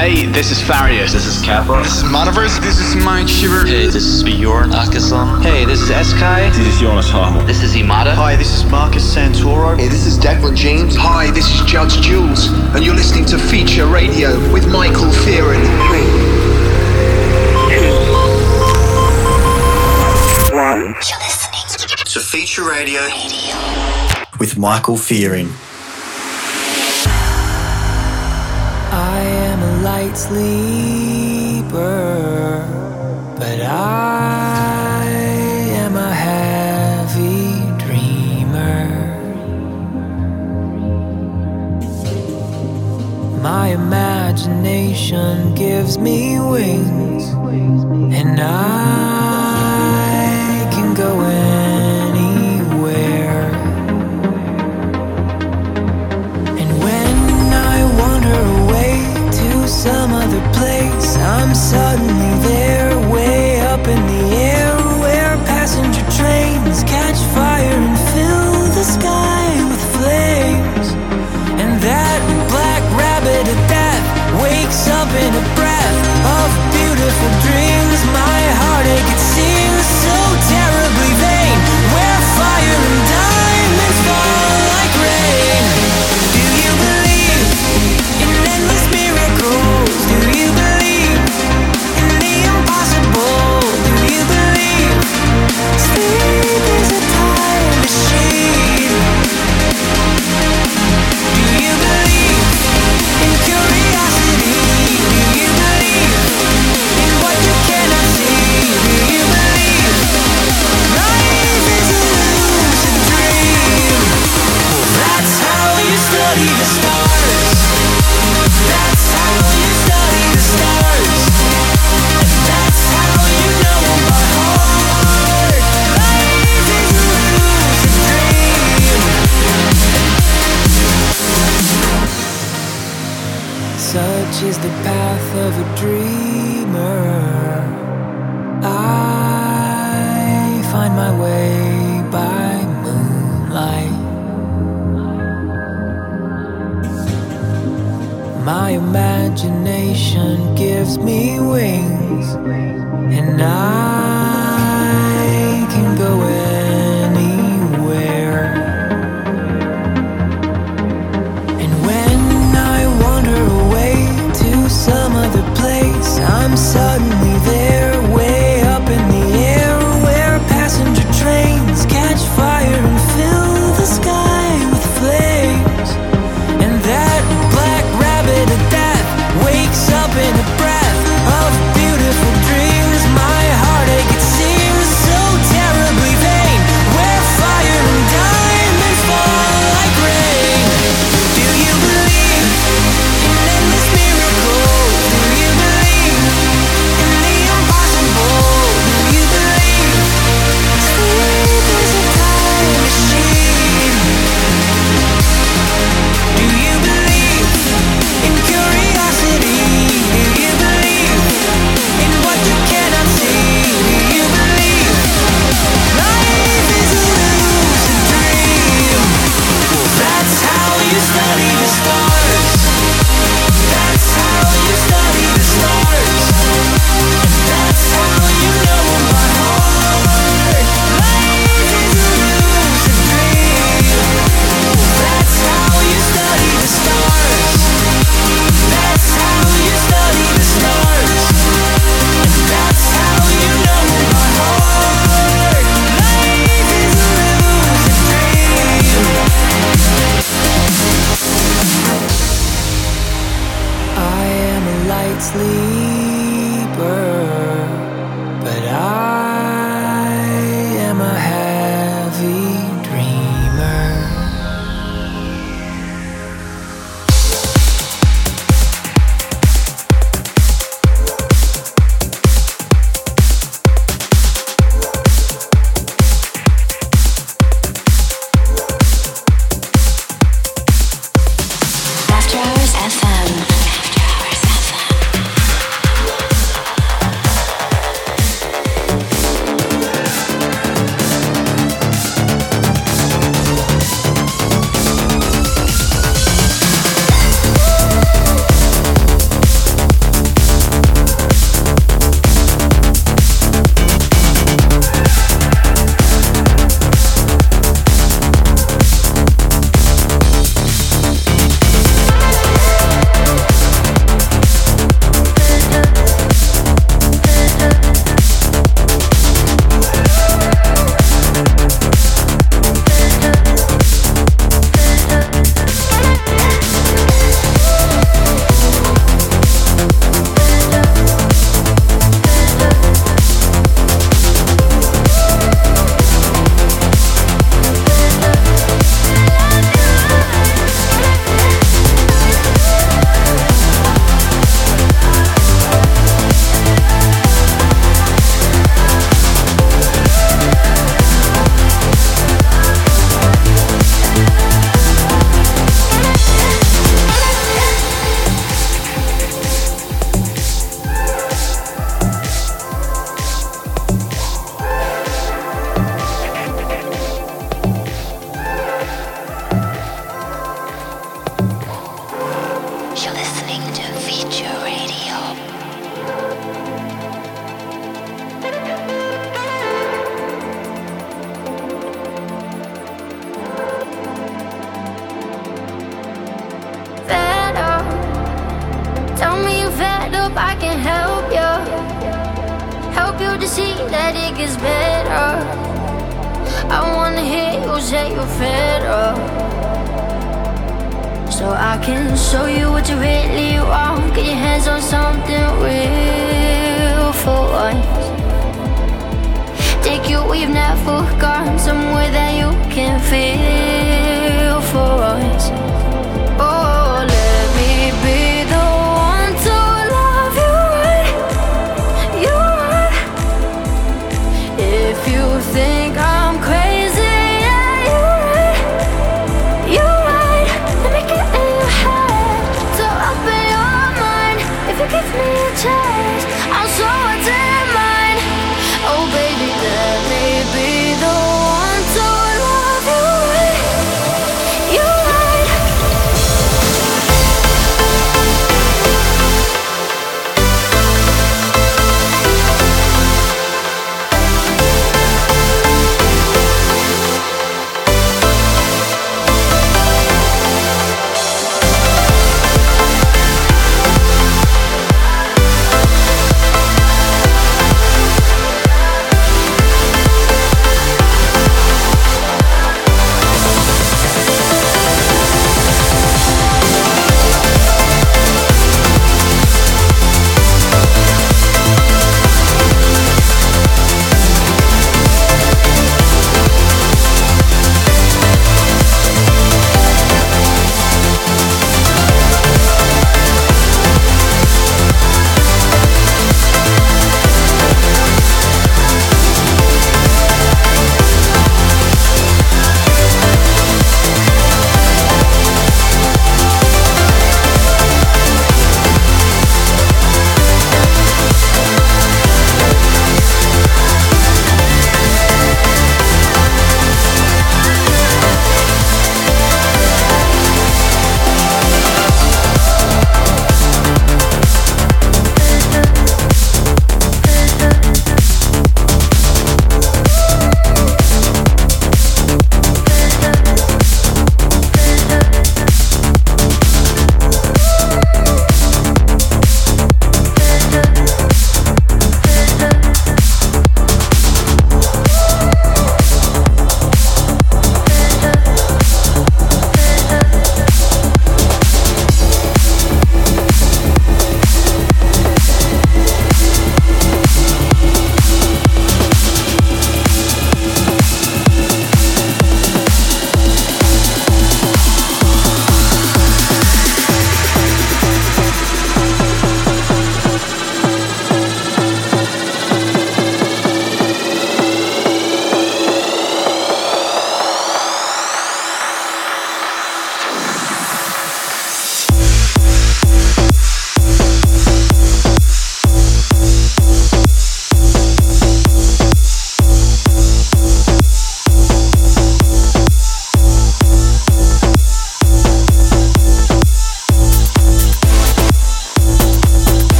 Hey, this is Farius. This is Kappa. This is Monoverse. This is Mind Shiver. Hey, this is Bjorn Akesson. Hey, this is Eskai. This is Jonas Harmon. This is Imada. Hi, this is Marcus Santoro. Hey, this is Declan James. Hi, this is Judge Jules. And you're listening to Feature Radio with Michael Fearon. Feature Radio, with Michael Fearing. I am a light sleeper, but I am a heavy dreamer. My imagination gives me wings, and I I'm suddenly shoes.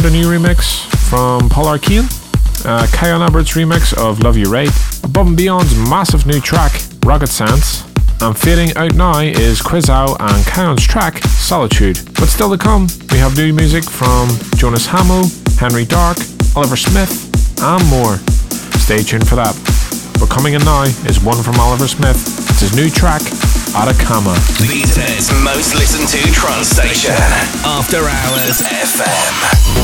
Heard a new remix from Paul Arkean, uh, Kyau Albert's remix of Love You Right, Above and Beyond's massive new track, Rocket Sense, and fading out now is Quizao and Kyau's track, Solitude. But still to come, we have new music from Jonas Hamill, Henry Dark, Oliver Smith, and more. Stay tuned for that. But coming in now is one from Oliver Smith. It's his new track, Atacama. Ibiza's most listened to trance station. After Hours FM.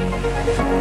What a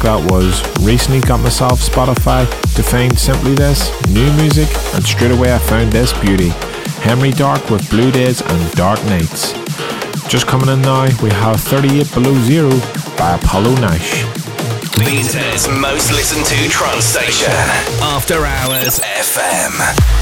track that was. Recently got myself Spotify to find simply this, new music, and straight away I found this beauty. Henry Dark with Blue Days and Dark Nights. Just coming in now, we have 38 Below Zero by Apollo Nash. Leeds' most listened to trance station, After Hours FM.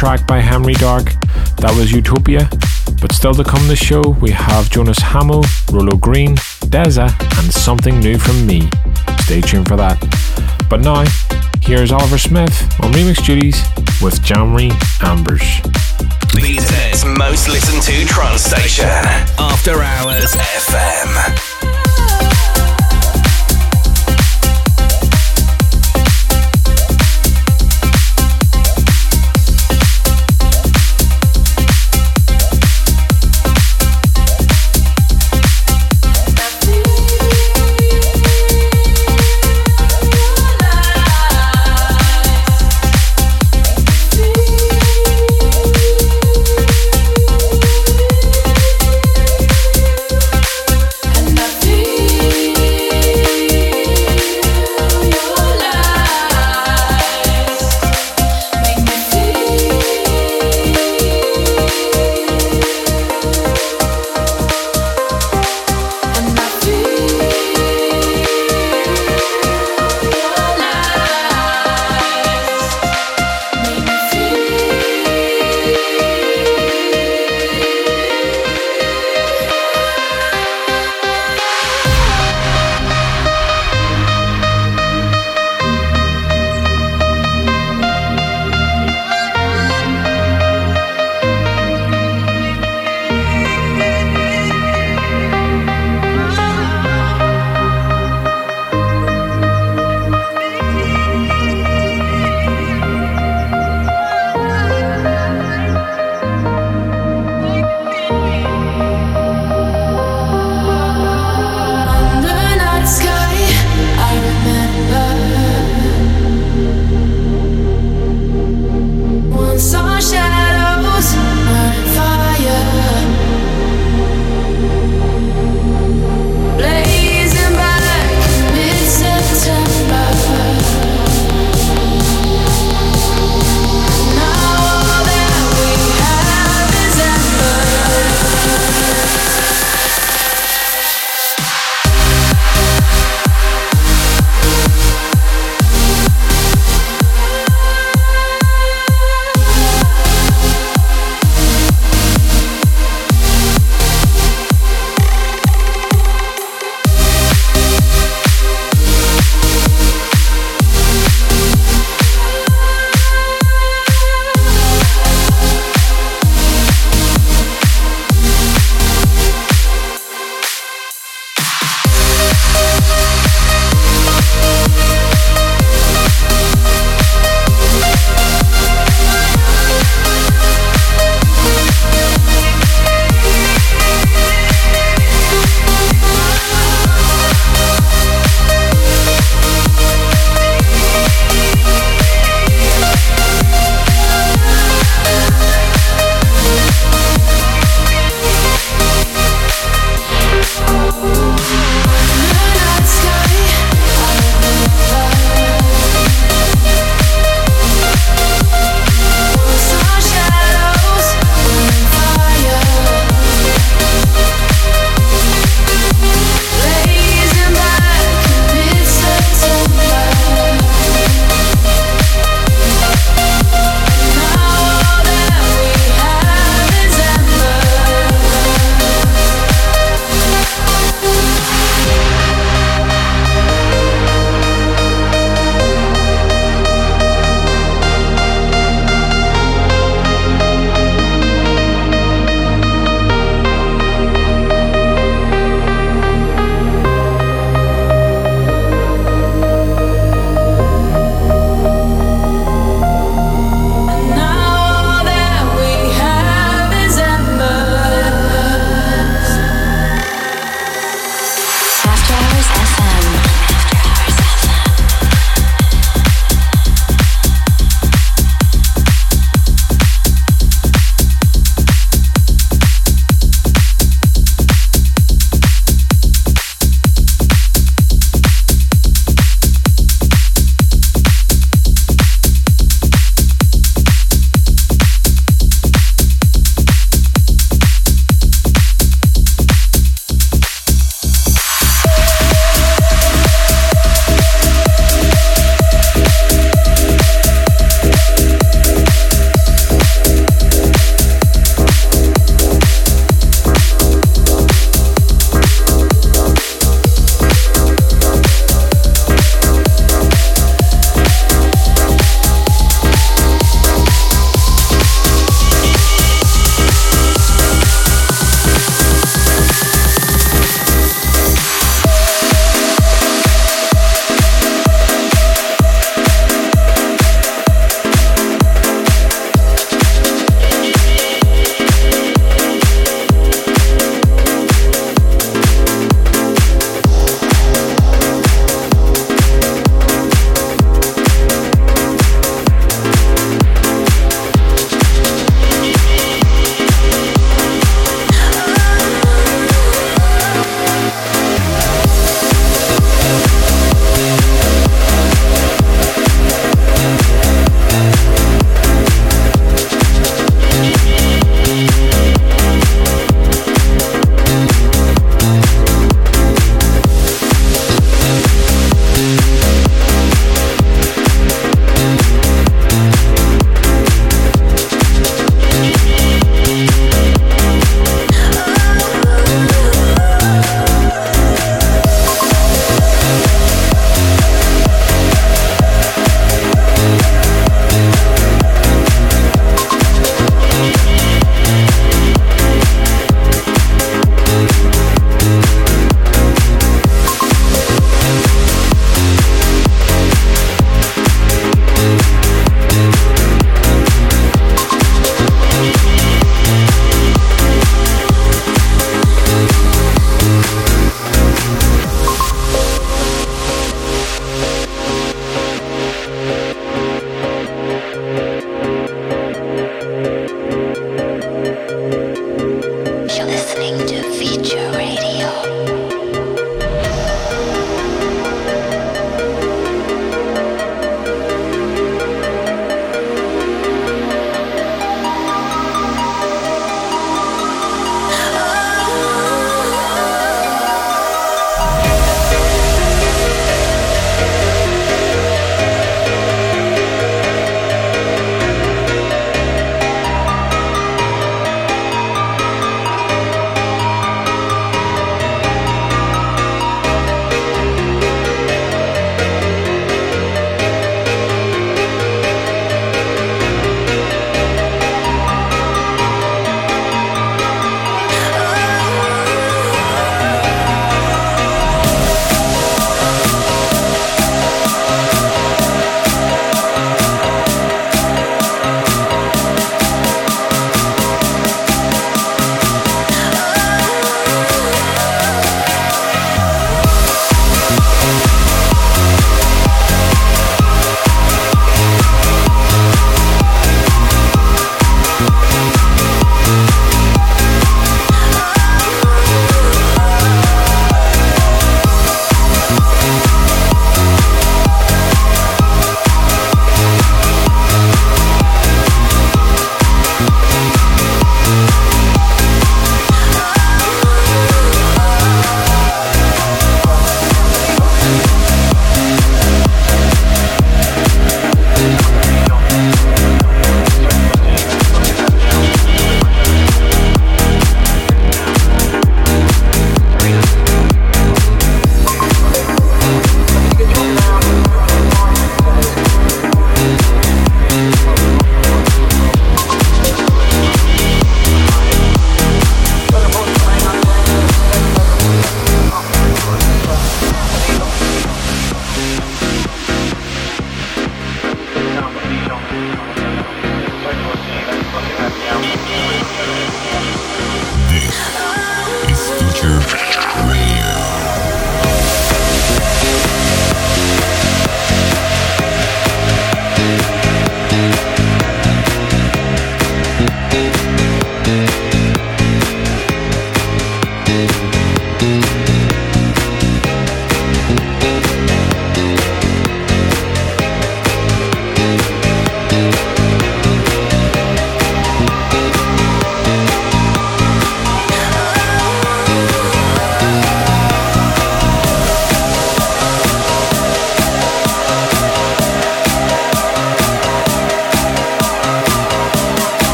Track by Henry Dark. That was Utopia. But still to come the show, we have Jonas Hamill, Rolo Green, Deza, and something new from me. Stay tuned for that. But now, here's Oliver Smith on remix duties with Jamry Ambers. BZ's most listened to trance station, After Hours FM.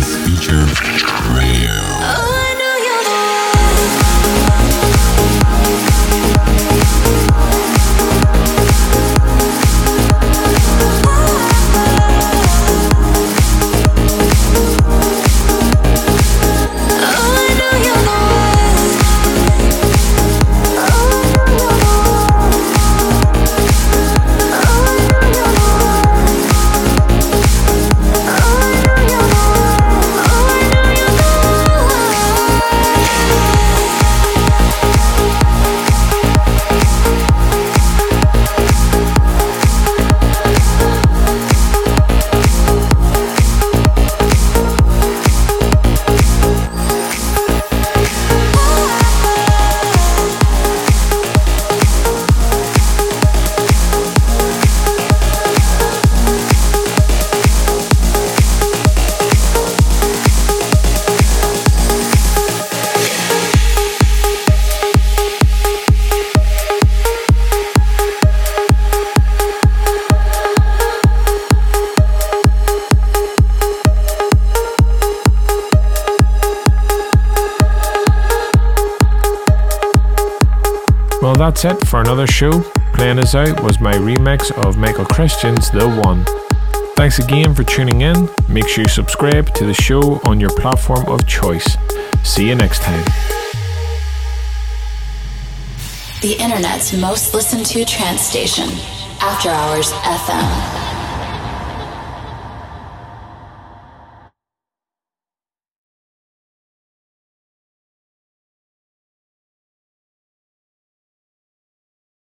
This feature another show. Playing us out was my remix of Michael Christian's The One. Thanks again for tuning in. Make sure you subscribe to the show on your platform of choice. See you next time. The internet's most listened to trance station, After Hours FM.